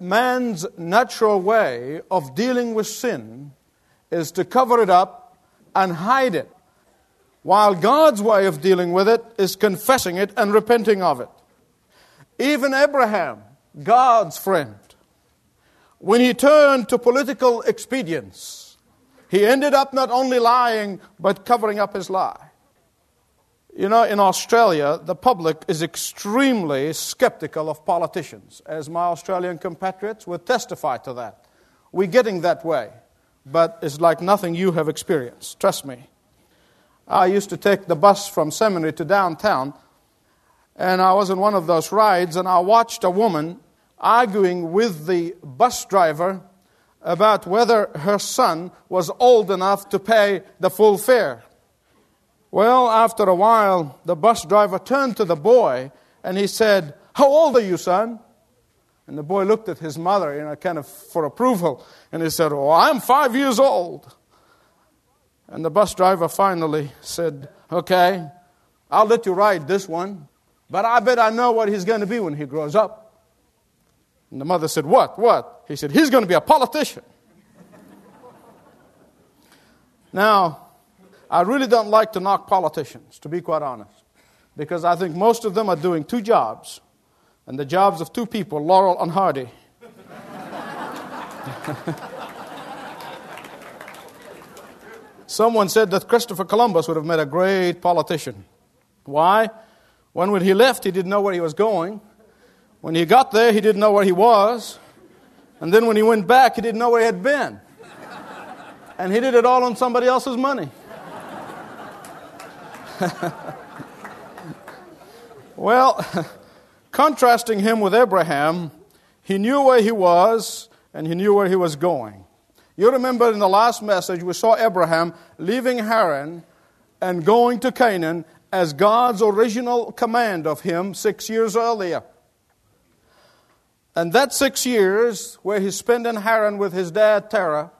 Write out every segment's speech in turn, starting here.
Man's natural way of dealing with sin is to cover it up and hide it, while God's way of dealing with it is confessing it and repenting of it. Even Abraham, God's friend, when he turned to political expedience, he ended up not only lying, but covering up his lie. You know, in Australia, the public is extremely skeptical of politicians, as my Australian compatriots would testify to that. We're getting that way, but it's like nothing you have experienced. Trust me. I used to take the bus from seminary to downtown, and I was in one of those rides, and I watched a woman arguing with the bus driver about whether her son was old enough to pay the full fare. Well, after a while, the bus driver turned to the boy and he said, How old are you, son? And the boy looked at his mother, you know, kind of for approval, and he said, Oh, I'm five years old. And the bus driver finally said, Okay, I'll let you ride this one, but I bet I know what he's going to be when he grows up. And the mother said, What? What? He said, He's going to be a politician. now, I really don't like to knock politicians, to be quite honest, because I think most of them are doing two jobs, and the jobs of two people, Laurel and Hardy. Someone said that Christopher Columbus would have made a great politician. Why? When, when he left, he didn't know where he was going. When he got there, he didn't know where he was. And then when he went back, he didn't know where he had been. And he did it all on somebody else's money. well, contrasting him with Abraham, he knew where he was and he knew where he was going. You remember in the last message, we saw Abraham leaving Haran and going to Canaan as God's original command of him six years earlier. And that six years, where he spent in Haran with his dad Terah,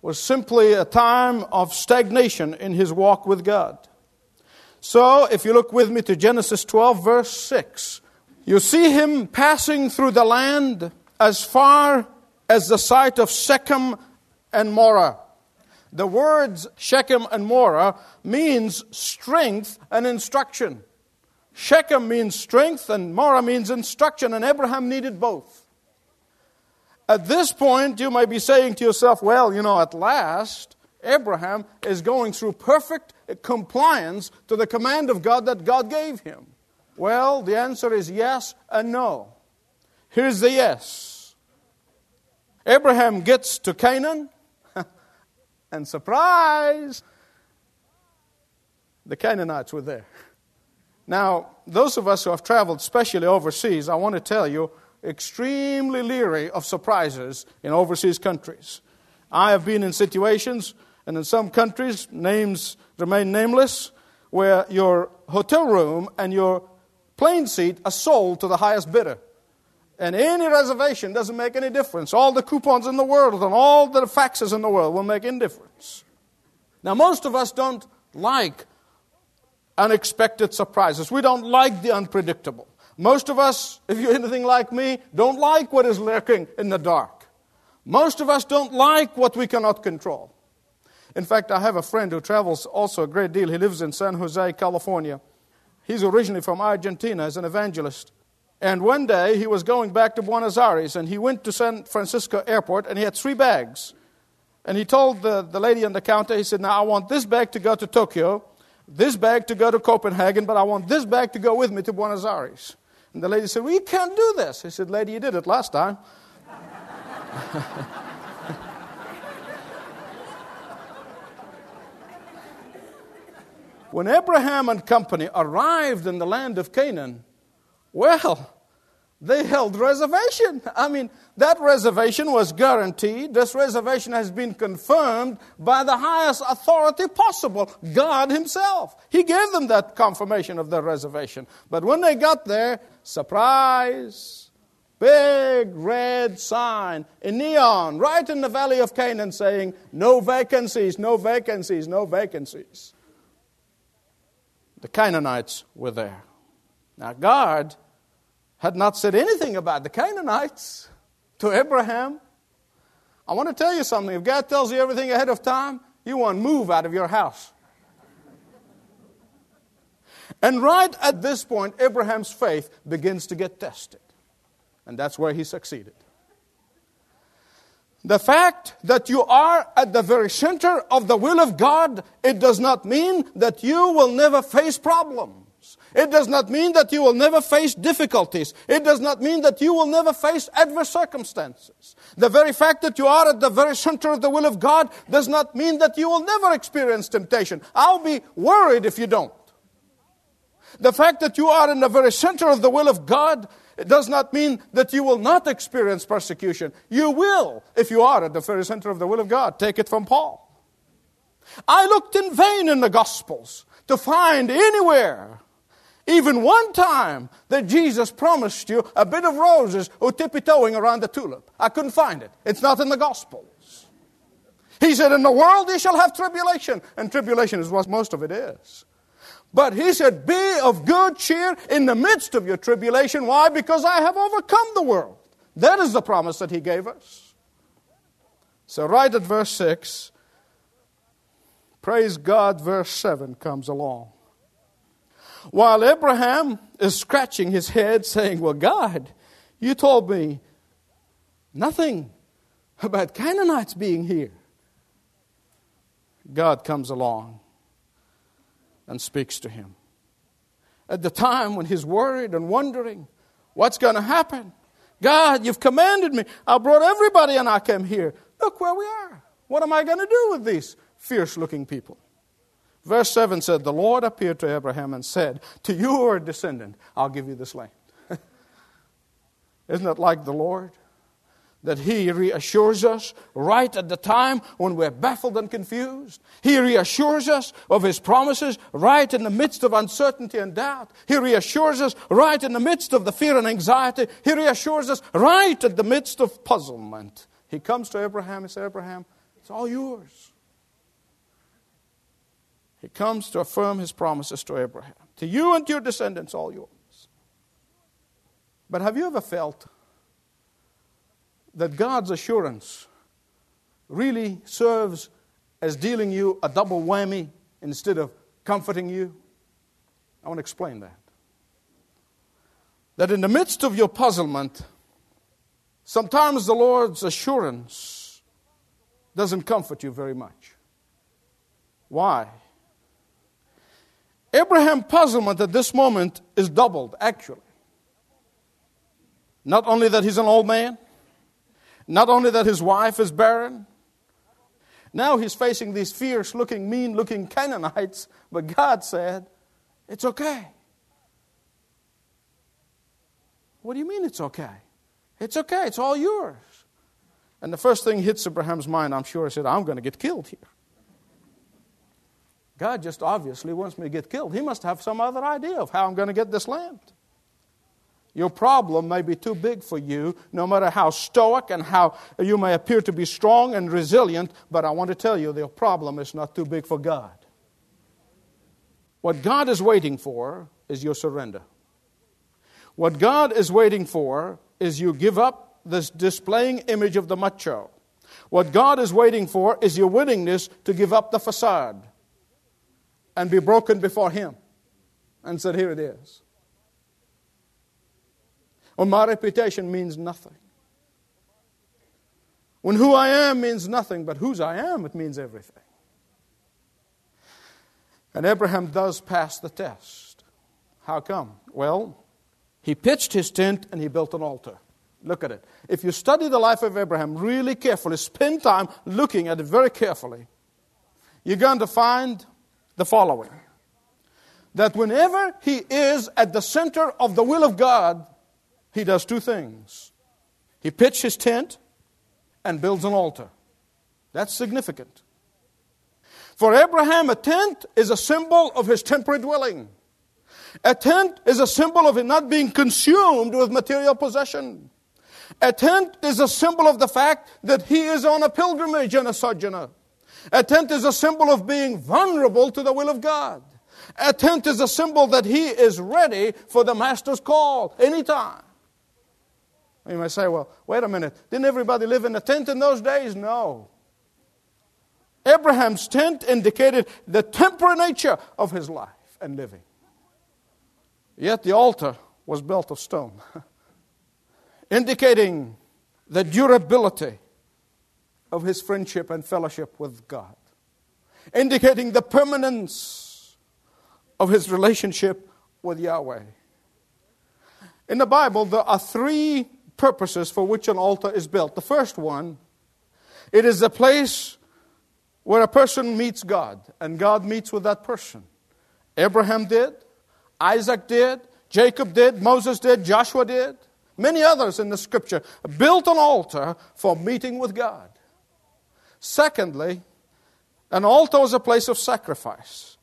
was simply a time of stagnation in his walk with God. So, if you look with me to Genesis 12, verse 6, you see him passing through the land as far as the site of Shechem and Moreh. The words Shechem and Moreh means strength and instruction. Shechem means strength and Moreh means instruction, and Abraham needed both. At this point, you may be saying to yourself, well, you know, at last, Abraham is going through perfect compliance to the command of God that God gave him? Well, the answer is yes and no. Here's the yes. Abraham gets to Canaan, and surprise, the Canaanites were there. Now, those of us who have traveled, especially overseas, I want to tell you, extremely leery of surprises in overseas countries. I have been in situations and in some countries, names remain nameless, where your hotel room and your plane seat are sold to the highest bidder. And any reservation doesn't make any difference. All the coupons in the world and all the faxes in the world will make any difference. Now, most of us don't like unexpected surprises. We don't like the unpredictable. Most of us, if you're anything like me, don't like what is lurking in the dark. Most of us don't like what we cannot control. In fact, I have a friend who travels also a great deal. He lives in San Jose, California. He's originally from Argentina as an evangelist. And one day he was going back to Buenos Aires and he went to San Francisco airport and he had three bags. And he told the, the lady on the counter, he said, Now I want this bag to go to Tokyo, this bag to go to Copenhagen, but I want this bag to go with me to Buenos Aires. And the lady said, Well, you can't do this. He said, Lady, you did it last time. When Abraham and company arrived in the land of Canaan, well, they held reservation. I mean, that reservation was guaranteed. This reservation has been confirmed by the highest authority possible, God Himself. He gave them that confirmation of their reservation. But when they got there, surprise, big red sign in neon right in the valley of Canaan saying, No vacancies, no vacancies, no vacancies the Canaanites were there. Now, God had not said anything about the Canaanites. to Abraham. I want to tell you something. If God tells you everything ahead of time, you won't move out of your house. And right at this point, Abraham's faith begins to get tested. And that's where he succeeded. The fact that you are at the very center of the will of God, it does not mean that you will never face problems. It does not mean that you will never face difficulties. It does not mean that you will never face adverse circumstances. The very fact that you are at the very center of the will of God does not mean that you will never experience temptation. I'll be worried if you don't. The fact that you are in the very center of the will of God it does not mean that you will not experience persecution. You will if you are at the very center of the will of God. Take it from Paul. I looked in vain in the Gospels to find anywhere, even one time, that Jesus promised you a bit of roses or tippy-toeing around the tulip. I couldn't find it. It's not in the Gospels. He said, In the world ye shall have tribulation. And tribulation is what most of it is. But he said, Be of good cheer in the midst of your tribulation. Why? Because I have overcome the world. That is the promise that he gave us. So, right at verse 6, praise God, verse 7 comes along. While Abraham is scratching his head, saying, Well, God, you told me nothing about Canaanites being here. God comes along and speaks to him. At the time when he's worried and wondering what's going to happen, God, you've commanded me. I brought everybody and I came here. Look where we are. What am I going to do with these fierce looking people? Verse 7 said, The Lord appeared to Abraham and said, To your descendant, I'll give you this land. Isn't that like the Lord? That He reassures us right at the time when we're baffled and confused. He reassures us of His promises right in the midst of uncertainty and doubt. He reassures us right in the midst of the fear and anxiety. He reassures us right at the midst of puzzlement. He comes to Abraham and says, Abraham, it's all yours. He comes to affirm His promises to Abraham. To you and to your descendants, all yours. But have you ever felt that God's assurance really serves as dealing you a double whammy instead of comforting you? I want to explain that. That in the midst of your puzzlement, sometimes the Lord's assurance doesn't comfort you very much. Why? Abraham's puzzlement at this moment is doubled, actually. Not only that he's an old man, not only that his wife is barren, now he's facing these fierce looking, mean looking Canaanites, but God said, It's okay. What do you mean it's okay? It's okay, it's all yours. And the first thing hits Abraham's mind, I'm sure, he said, I'm going to get killed here. God just obviously wants me to get killed. He must have some other idea of how I'm going to get this land. Your problem may be too big for you, no matter how stoic and how you may appear to be strong and resilient, but I want to tell you, the problem is not too big for God. What God is waiting for is your surrender. What God is waiting for is you give up this displaying image of the macho. What God is waiting for is your willingness to give up the facade and be broken before Him and said, Here it is. When my reputation means nothing. When who I am means nothing, but whose I am, it means everything. And Abraham does pass the test. How come? Well, he pitched his tent and he built an altar. Look at it. If you study the life of Abraham really carefully, spend time looking at it very carefully, you're going to find the following that whenever he is at the center of the will of God, he does two things he pitches his tent and builds an altar. That's significant. For Abraham, a tent is a symbol of his temporary dwelling. A tent is a symbol of him not being consumed with material possession. A tent is a symbol of the fact that he is on a pilgrimage and a sojourner. A tent is a symbol of being vulnerable to the will of God. A tent is a symbol that he is ready for the master's call anytime. You may say, well, wait a minute. Didn't everybody live in a tent in those days? No. Abraham's tent indicated the temporary nature of his life and living. Yet the altar was built of stone, indicating the durability of his friendship and fellowship with God, indicating the permanence of his relationship with Yahweh. In the Bible, there are three purposes for which an altar is built. The first one, it is a place where a person meets God, and God meets with that person. Abraham did, Isaac did, Jacob did, Moses did, Joshua did. Many others in the scripture built an altar for meeting with God. Secondly, an altar was a place of sacrifice.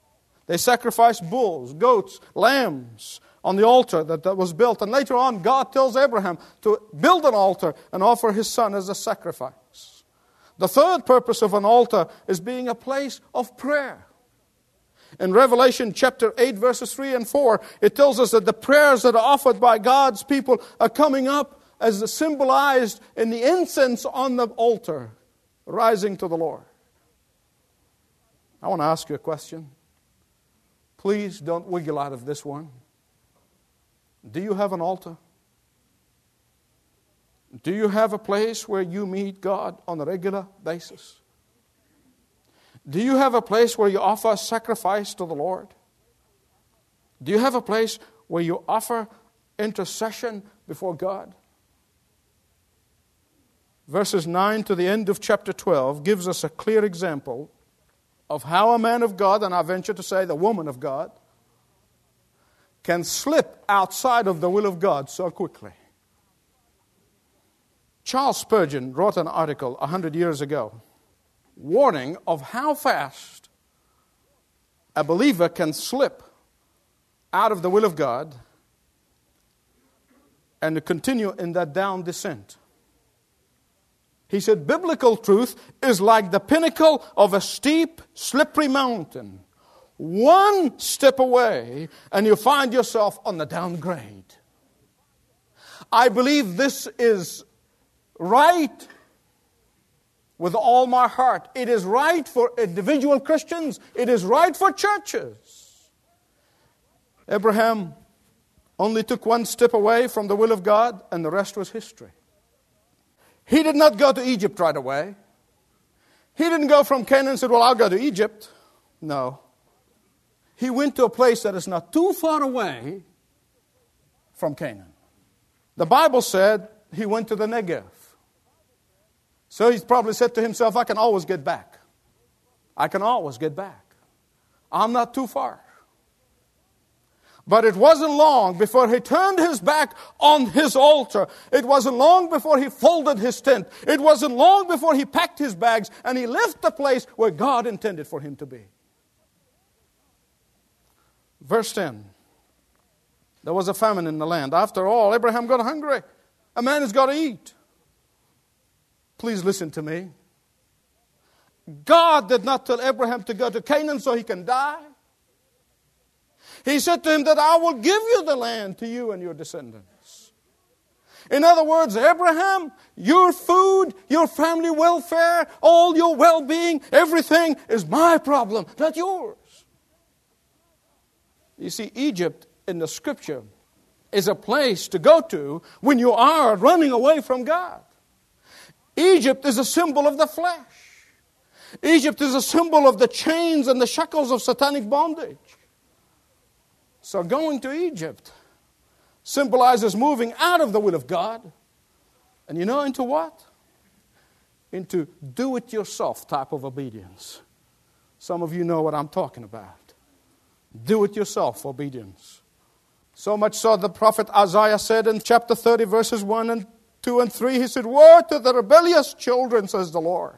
They sacrificed bulls, goats, lambs on the altar that, that was built. And later on, God tells Abraham to build an altar and offer his son as a sacrifice. The third purpose of an altar is being a place of prayer. In Revelation chapter 8, verses 3 and 4, it tells us that the prayers that are offered by God's people are coming up as symbolized in the incense on the altar, rising to the Lord. I want to ask you a question. Please don't wiggle out of this one. Do you have an altar? Do you have a place where you meet God on a regular basis? Do you have a place where you offer sacrifice to the Lord? Do you have a place where you offer intercession before God? Verses 9 to the end of chapter 12 gives us a clear example of how a man of God, and I venture to say the woman of God, can slip outside of the will of God so quickly. Charles Spurgeon wrote an article a hundred years ago warning of how fast a believer can slip out of the will of God and continue in that down descent. He said, Biblical truth is like the pinnacle of a steep, slippery mountain. One step away, and you find yourself on the downgrade. I believe this is right with all my heart. It is right for individual Christians, it is right for churches. Abraham only took one step away from the will of God, and the rest was history. He did not go to Egypt right away. He didn't go from Canaan and said, Well, I'll go to Egypt. No. He went to a place that is not too far away from Canaan. The Bible said he went to the Negev. So he probably said to himself, I can always get back. I can always get back. I'm not too far. But it wasn't long before he turned his back on his altar. It wasn't long before he folded his tent. It wasn't long before he packed his bags and he left the place where God intended for him to be. Verse 10 There was a famine in the land. After all, Abraham got hungry. A man has got to eat. Please listen to me. God did not tell Abraham to go to Canaan so he can die. He said to him that I will give you the land to you and your descendants. In other words, Abraham, your food, your family welfare, all your well being, everything is my problem, not yours. You see, Egypt in the scripture is a place to go to when you are running away from God. Egypt is a symbol of the flesh. Egypt is a symbol of the chains and the shackles of satanic bondage. So going to Egypt symbolizes moving out of the will of God. And you know into what? Into do it yourself type of obedience. Some of you know what I'm talking about. Do it yourself obedience. So much so the prophet Isaiah said in chapter 30, verses 1 and 2 and 3, he said, Woe to the rebellious children, says the Lord,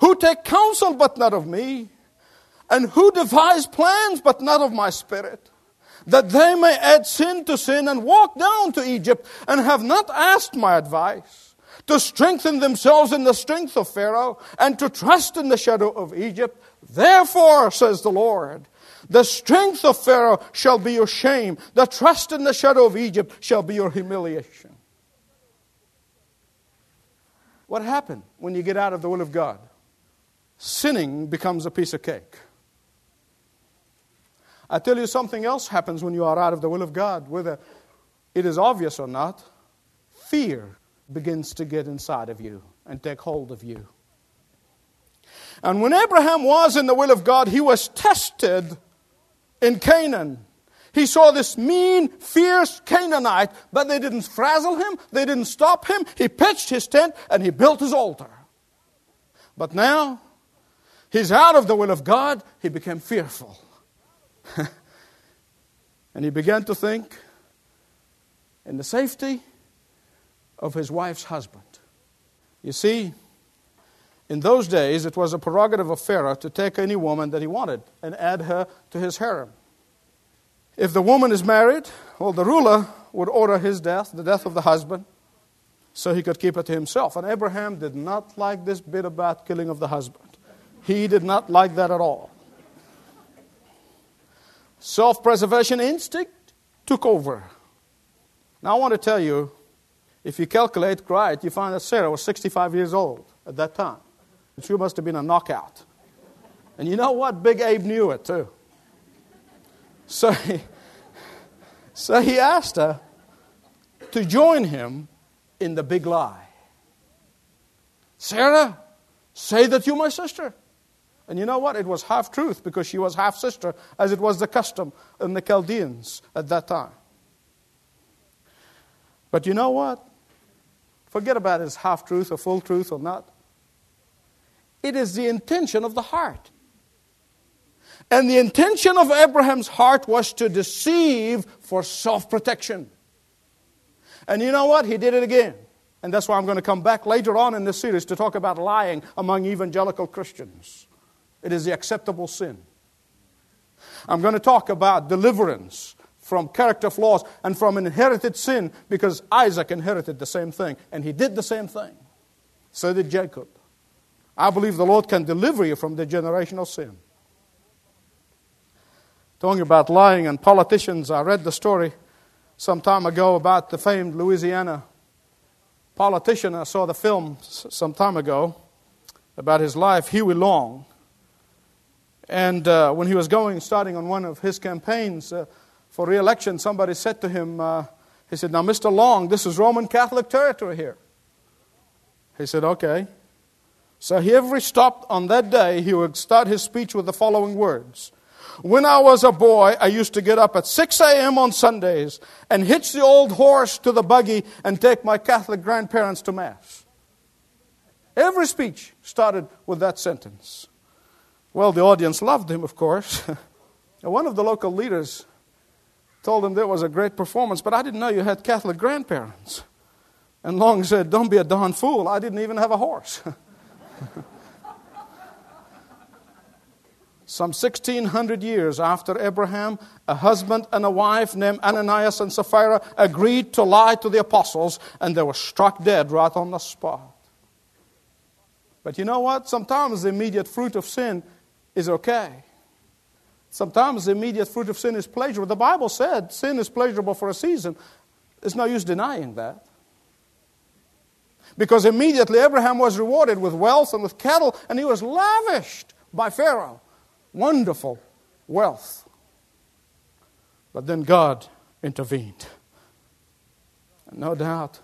who take counsel but not of me, and who devise plans but not of my spirit that they may add sin to sin and walk down to Egypt and have not asked my advice, to strengthen themselves in the strength of Pharaoh and to trust in the shadow of Egypt. Therefore, says the Lord, the strength of Pharaoh shall be your shame, the trust in the shadow of Egypt shall be your humiliation. What happened when you get out of the will of God? Sinning becomes a piece of cake. I tell you, something else happens when you are out of the will of God, whether it is obvious or not. Fear begins to get inside of you and take hold of you. And when Abraham was in the will of God, he was tested in Canaan. He saw this mean, fierce Canaanite, but they didn't frazzle him, they didn't stop him. He pitched his tent and he built his altar. But now, he's out of the will of God, he became fearful. and he began to think in the safety of his wife's husband. You see, in those days, it was a prerogative of Pharaoh to take any woman that he wanted and add her to his harem. If the woman is married, well, the ruler would order his death, the death of the husband, so he could keep it to himself. And Abraham did not like this bit about killing of the husband. He did not like that at all. Self preservation instinct took over. Now, I want to tell you if you calculate right, you find that Sarah was 65 years old at that time. She must have been a knockout. And you know what? Big Abe knew it too. So he, so he asked her to join him in the big lie. Sarah, say that you're my sister. And you know what? It was half truth because she was half sister, as it was the custom in the Chaldeans at that time. But you know what? Forget about his half truth or full truth or not. It is the intention of the heart. And the intention of Abraham's heart was to deceive for self protection. And you know what? He did it again. And that's why I'm going to come back later on in this series to talk about lying among evangelical Christians. It is the acceptable sin. I'm going to talk about deliverance from character flaws and from inherited sin because Isaac inherited the same thing and he did the same thing. So did Jacob. I believe the Lord can deliver you from the generational sin. Talking about lying and politicians, I read the story some time ago about the famed Louisiana politician. I saw the film some time ago about his life, Huey Long. And uh, when he was going, starting on one of his campaigns uh, for re election, somebody said to him, uh, he said, Now, Mr. Long, this is Roman Catholic territory here. He said, Okay. So every stop on that day, he would start his speech with the following words when I was a boy, I used to get up at 6 a.m. on Sundays and hitch the old horse to the buggy and take my Catholic grandparents to Mass. Every speech started with that sentence. Well, the audience loved him, of course. One of the local leaders told him there was a great performance, but I didn't know you had Catholic grandparents. And Long said, Don't be a darn fool. I didn't even have a horse. Some 1600 years after Abraham, a husband and a wife named Ananias and Sapphira agreed to lie to the apostles, and they were struck dead right on the spot. But you know what? Sometimes the immediate fruit of sin is okay. Sometimes the immediate fruit of sin is pleasurable. The Bible said sin is pleasurable for a season. There's no use denying that. Because immediately Abraham was rewarded with wealth and with cattle, and he was lavished by Pharaoh wonderful wealth. But then God intervened. And no doubt,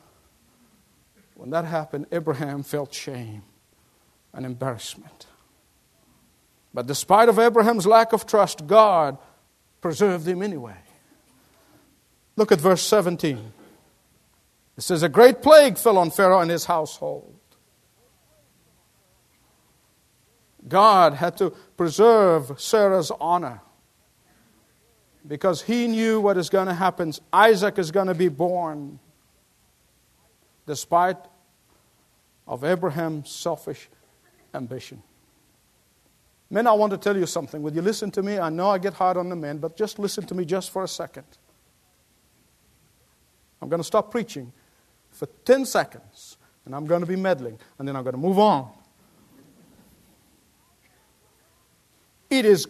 when that happened, Abraham felt shame and embarrassment. But despite of Abraham's lack of trust, God preserved him anyway. Look at verse 17. It says, A great plague fell on Pharaoh and his household. God had to preserve Sarah's honor because he knew what is going to happen. Isaac is going to be born despite of Abraham's selfish ambition. Men, I want to tell you something. Will you listen to me? I know I get hard on the men, but just listen to me just for a second. I'm going to stop preaching for 10 seconds, and I'm going to be meddling, and then I'm going to move on. It is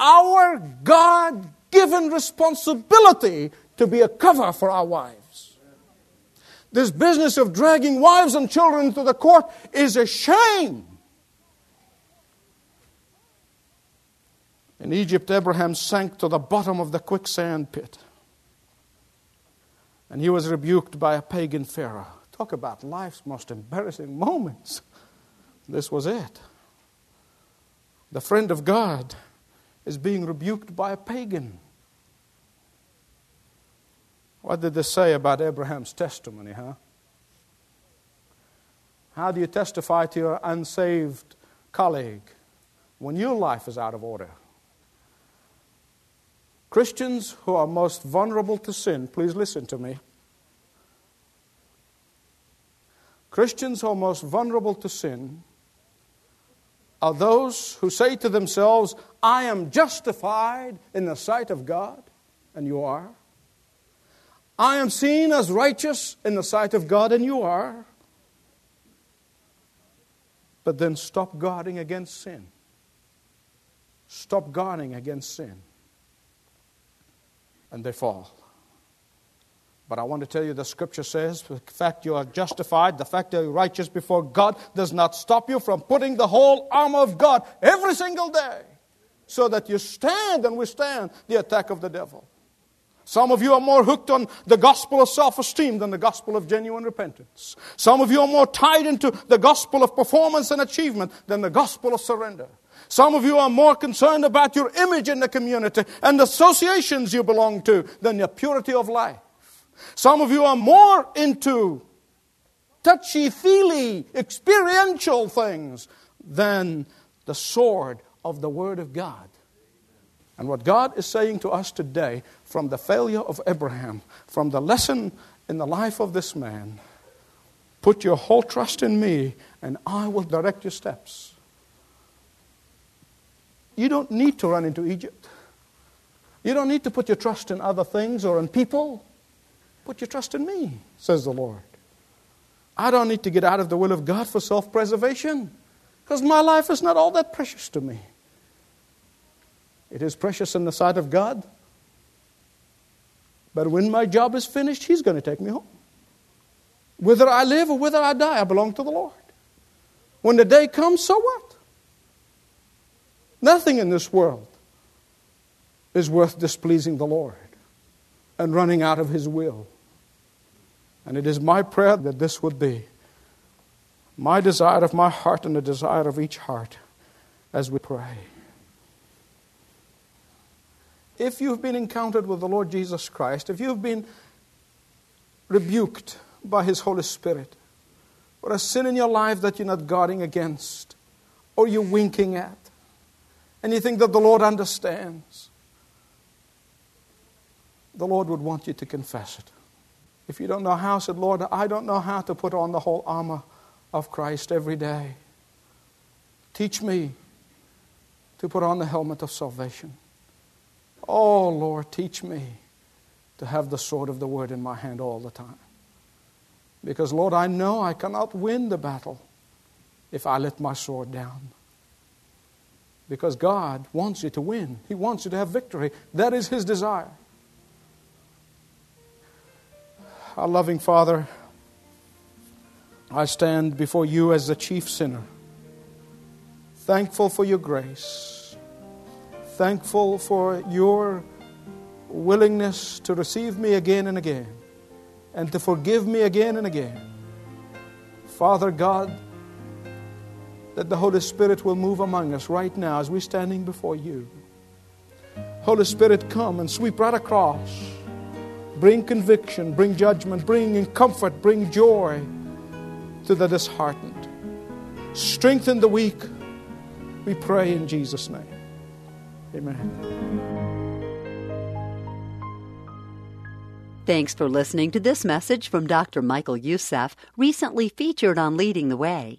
our God given responsibility to be a cover for our wives. This business of dragging wives and children to the court is a shame. In Egypt, Abraham sank to the bottom of the quicksand pit. And he was rebuked by a pagan Pharaoh. Talk about life's most embarrassing moments. This was it. The friend of God is being rebuked by a pagan. What did this say about Abraham's testimony, huh? How do you testify to your unsaved colleague when your life is out of order? Christians who are most vulnerable to sin, please listen to me. Christians who are most vulnerable to sin are those who say to themselves, I am justified in the sight of God, and you are. I am seen as righteous in the sight of God, and you are. But then stop guarding against sin. Stop guarding against sin. And they fall. But I want to tell you the scripture says the fact you are justified, the fact that you're righteous before God does not stop you from putting the whole armor of God every single day so that you stand and withstand the attack of the devil. Some of you are more hooked on the gospel of self esteem than the gospel of genuine repentance. Some of you are more tied into the gospel of performance and achievement than the gospel of surrender. Some of you are more concerned about your image in the community and the associations you belong to than your purity of life. Some of you are more into touchy feely, experiential things than the sword of the Word of God. And what God is saying to us today, from the failure of Abraham, from the lesson in the life of this man, put your whole trust in me, and I will direct your steps. You don't need to run into Egypt. You don't need to put your trust in other things or in people. Put your trust in me, says the Lord. I don't need to get out of the will of God for self preservation because my life is not all that precious to me. It is precious in the sight of God. But when my job is finished, He's going to take me home. Whether I live or whether I die, I belong to the Lord. When the day comes, so what? Nothing in this world is worth displeasing the Lord and running out of His will. And it is my prayer that this would be my desire of my heart and the desire of each heart as we pray. If you've been encountered with the Lord Jesus Christ, if you've been rebuked by His Holy Spirit, or a sin in your life that you're not guarding against, or you're winking at, and you think that the Lord understands, the Lord would want you to confess it. If you don't know how, said, Lord, I don't know how to put on the whole armor of Christ every day. Teach me to put on the helmet of salvation. Oh, Lord, teach me to have the sword of the word in my hand all the time. Because, Lord, I know I cannot win the battle if I let my sword down. Because God wants you to win, He wants you to have victory. That is His desire. Our loving Father, I stand before you as the chief sinner, thankful for your grace, thankful for your willingness to receive me again and again, and to forgive me again and again. Father God, that the Holy Spirit will move among us right now as we're standing before you. Holy Spirit, come and sweep right across Bring conviction, bring judgment, bring in comfort, bring joy to the disheartened. Strengthen the weak. We pray in Jesus' name. Amen. Thanks for listening to this message from Dr. Michael Youssef, recently featured on Leading the Way.